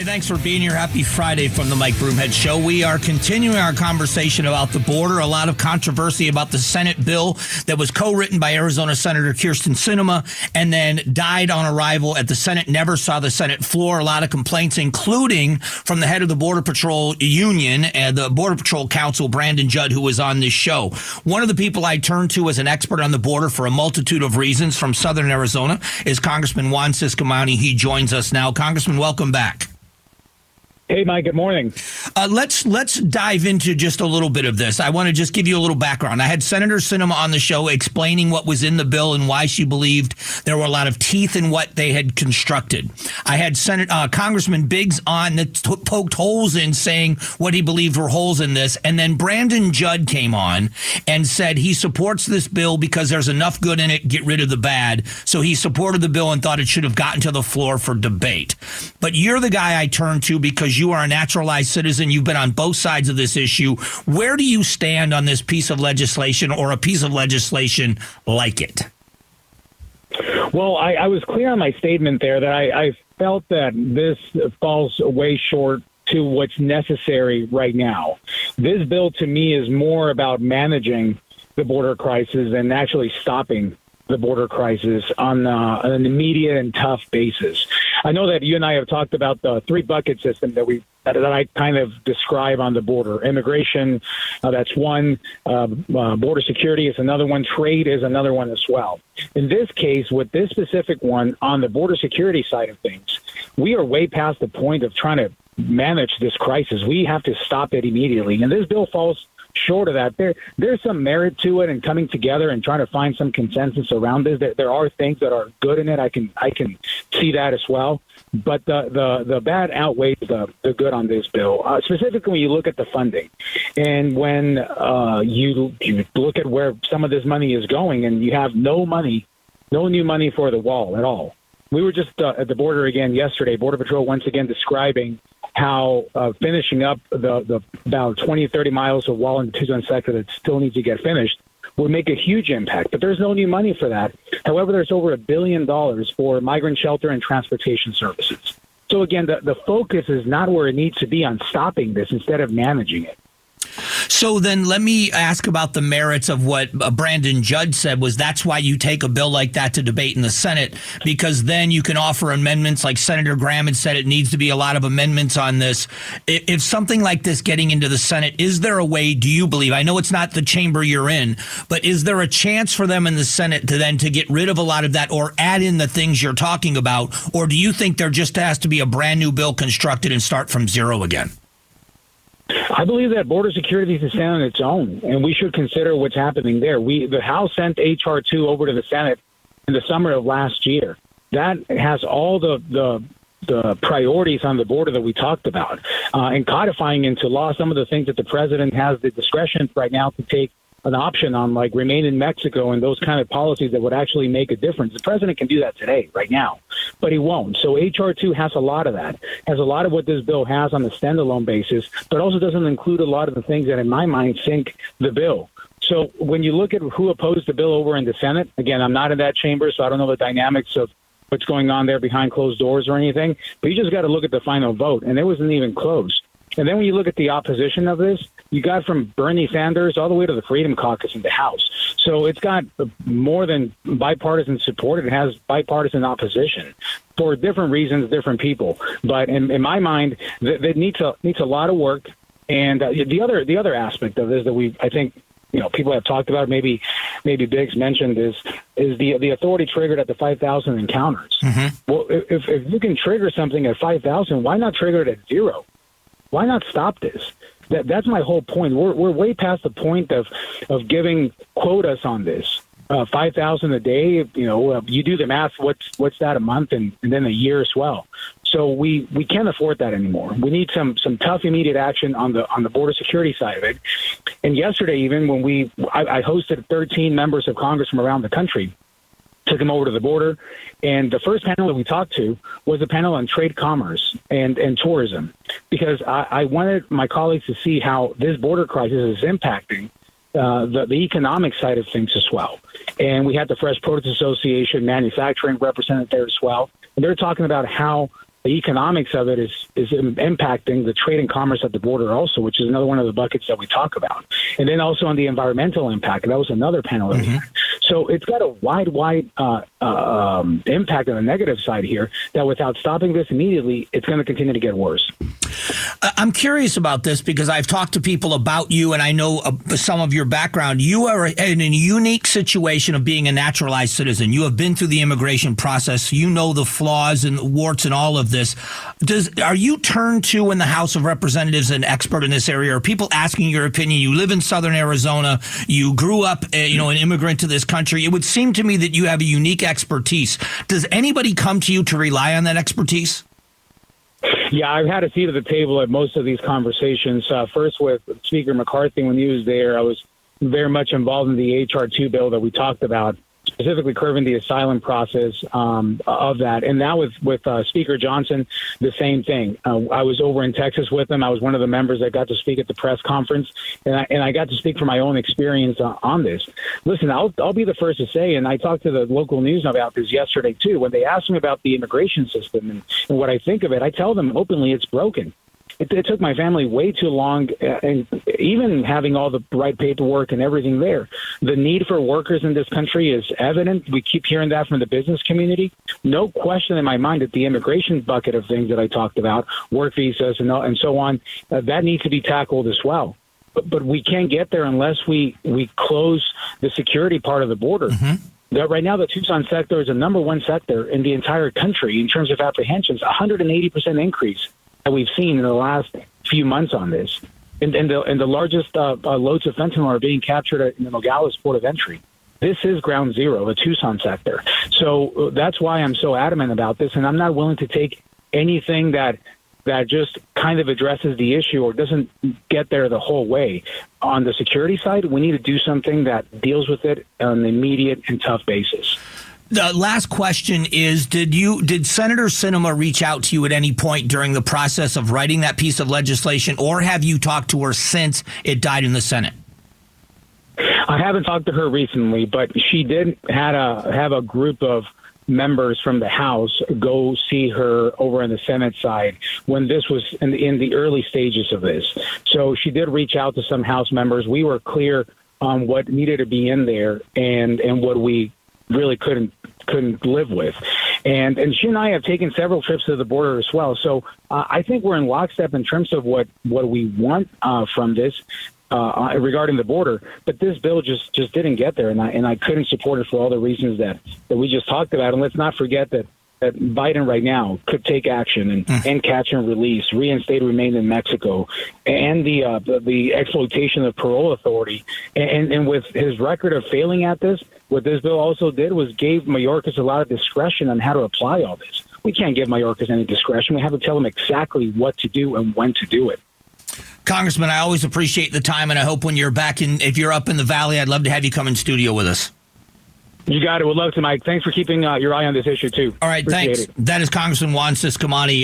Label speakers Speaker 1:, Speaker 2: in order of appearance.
Speaker 1: Hey, thanks for being here. Happy Friday from the Mike Broomhead Show. We are continuing our conversation about the border. A lot of controversy about the Senate bill that was co-written by Arizona Senator Kyrsten Sinema and then died on arrival at the Senate. Never saw the Senate floor. A lot of complaints, including from the head of the Border Patrol Union and the Border Patrol Council, Brandon Judd, who was on this show. One of the people I turn to as an expert on the border for a multitude of reasons from Southern Arizona is Congressman Juan Ciscomani. He joins us now. Congressman, welcome back.
Speaker 2: Hey, Mike. Good morning.
Speaker 1: Uh, let's let's dive into just a little bit of this. I want to just give you a little background. I had Senator Sinema on the show explaining what was in the bill and why she believed there were a lot of teeth in what they had constructed. I had Senate uh, Congressman Biggs on that t- poked holes in, saying what he believed were holes in this, and then Brandon Judd came on and said he supports this bill because there's enough good in it, get rid of the bad. So he supported the bill and thought it should have gotten to the floor for debate. But you're the guy I turn to because you are a naturalized citizen. You've been on both sides of this issue. Where do you stand on this piece of legislation or a piece of legislation like it?
Speaker 2: Well, I, I was clear on my statement there that I, I felt that this falls way short to what's necessary right now. This bill to me is more about managing the border crisis and actually stopping the border crisis on, uh, on an immediate and tough basis. I know that you and I have talked about the three bucket system that we that, I kind of describe on the border. Immigration, uh, that's one. Uh, uh, border security is another one. Trade is another one as well. In this case, with this specific one on the border security side of things, we are way past the point of trying to manage this crisis. We have to stop it immediately. And this bill falls short of that. There, there's some merit to it and coming together and trying to find some consensus around this. There, there are things that are good in it. I can, I can see that as well. But the the, the bad outweighs the, the good on this bill. Uh, specifically, when you look at the funding, and when uh, you you look at where some of this money is going, and you have no money, no new money for the wall at all. We were just uh, at the border again yesterday. Border Patrol once again describing how uh, finishing up the, the about 20, 30 miles of wall in the Tucson sector that still needs to get finished would make a huge impact. But there's no new money for that. However, there's over a billion dollars for migrant shelter and transportation services. So again, the, the focus is not where it needs to be on stopping this instead of managing it.
Speaker 1: So then let me ask about the merits of what uh, Brandon Judd said was that's why you take a bill like that to debate in the Senate because then you can offer amendments like Senator Graham had said it needs to be a lot of amendments on this. If something like this getting into the Senate, is there a way, do you believe? I know it's not the chamber you're in, but is there a chance for them in the Senate to then to get rid of a lot of that or add in the things you're talking about? Or do you think there just has to be a brand new bill constructed and start from zero again?
Speaker 2: I believe that border security is to stand on its own, and we should consider what's happening there. We the House sent HR two over to the Senate in the summer of last year. That has all the the the priorities on the border that we talked about, uh, and codifying into law some of the things that the president has the discretion right now to take an option on like remain in Mexico and those kind of policies that would actually make a difference. The president can do that today, right now, but he won't. So HR two has a lot of that, has a lot of what this bill has on the standalone basis, but also doesn't include a lot of the things that, in my mind, sink the bill. So when you look at who opposed the bill over in the Senate, again, I'm not in that chamber, so I don't know the dynamics of what's going on there behind closed doors or anything. But you just got to look at the final vote, and it wasn't even close. And then when you look at the opposition of this, you got from Bernie Sanders all the way to the Freedom Caucus in the House. So it's got more than bipartisan support. It has bipartisan opposition for different reasons, different people. But in, in my mind, that, that needs a needs a lot of work. And uh, the other the other aspect of this that we I think you know people have talked about maybe maybe Biggs mentioned is is the the authority triggered at the 5,000 encounters. Mm-hmm. Well, if if you can trigger something at 5,000, why not trigger it at zero? Why not stop this? That, that's my whole point. We're, we're way past the point of, of giving quotas on this. Uh, five thousand a day. You know, uh, you do the math. What's what's that a month, and, and then a year as well. So we we can't afford that anymore. We need some some tough immediate action on the on the border security side of it. And yesterday, even when we I, I hosted 13 members of Congress from around the country took them over to the border. And the first panel that we talked to was a panel on trade commerce and, and tourism, because I, I wanted my colleagues to see how this border crisis is impacting uh, the, the economic side of things as well. And we had the Fresh Produce Association manufacturing represented there as well. And they're talking about how the economics of it is is impacting the trade and commerce at the border also, which is another one of the buckets that we talk about. And then also on the environmental impact, that was another panel. Mm-hmm. So it's got a wide, wide uh, uh, um, impact on the negative side here. That without stopping this immediately, it's going to continue to get worse.
Speaker 1: I'm curious about this because I've talked to people about you, and I know uh, some of your background. You are in a unique situation of being a naturalized citizen. You have been through the immigration process. You know the flaws and warts and all of this. Does are you turned to in the House of Representatives an expert in this area? Are people asking your opinion? You live in Southern Arizona. You grew up, uh, you know, an immigrant to this country. It would seem to me that you have a unique expertise. Does anybody come to you to rely on that expertise?
Speaker 2: Yeah, I've had a seat at the table at most of these conversations. Uh, first with Speaker McCarthy when he was there, I was very much involved in the HR two bill that we talked about specifically curbing the asylum process um, of that. And now with with uh, Speaker Johnson, the same thing. Uh, I was over in Texas with him. I was one of the members that got to speak at the press conference, and I, and I got to speak from my own experience uh, on this. Listen, I'll I'll be the first to say, and I talked to the local news about this yesterday too. When they asked me about the immigration system and, and what I think of it, I tell them openly it's broken it, it took my family way too long, uh, and even having all the right paperwork and everything there. The need for workers in this country is evident. We keep hearing that from the business community. No question in my mind that the immigration bucket of things that I talked about, work visas and, and so on, uh, that needs to be tackled as well. But, but we can't get there unless we, we close the security part of the border. Mm-hmm that right now the Tucson sector is the number one sector in the entire country in terms of apprehensions, 180% increase that we've seen in the last few months on this. And, and, the, and the largest uh, uh, loads of fentanyl are being captured in the Nogales port of entry. This is ground zero, the Tucson sector. So uh, that's why I'm so adamant about this, and I'm not willing to take anything that that just kind of addresses the issue or doesn't get there the whole way. On the security side, we need to do something that deals with it on an immediate and tough basis.
Speaker 1: The last question is: Did you did Senator Sinema reach out to you at any point during the process of writing that piece of legislation, or have you talked to her since it died in the Senate?
Speaker 2: I haven't talked to her recently, but she did had a have a group of members from the House go see her over on the Senate side when this was in the, in the early stages of this. So she did reach out to some House members. We were clear on what needed to be in there and and what we really couldn't couldn't live with. And and she and I have taken several trips to the border as well. So uh, I think we're in lockstep in terms of what what we want uh, from this. Uh, regarding the border, but this bill just just didn't get there, and I and I couldn't support it for all the reasons that that we just talked about. And let's not forget that that Biden right now could take action and, mm. and catch and release, reinstate remain in Mexico, and the, uh, the, the exploitation of parole authority. And, and with his record of failing at this, what this bill also did was gave Mayorkas a lot of discretion on how to apply all this. We can't give Mayorkas any discretion. We have to tell them exactly what to do and when to do it.
Speaker 1: Congressman, I always appreciate the time, and I hope when you're back in, if you're up in the valley, I'd love to have you come in studio with us.
Speaker 2: You got it. Would love to, Mike. Thanks for keeping uh, your eye on this issue too.
Speaker 1: All right, Appreciate thanks. It. That is Congressman Juan Ciscomani.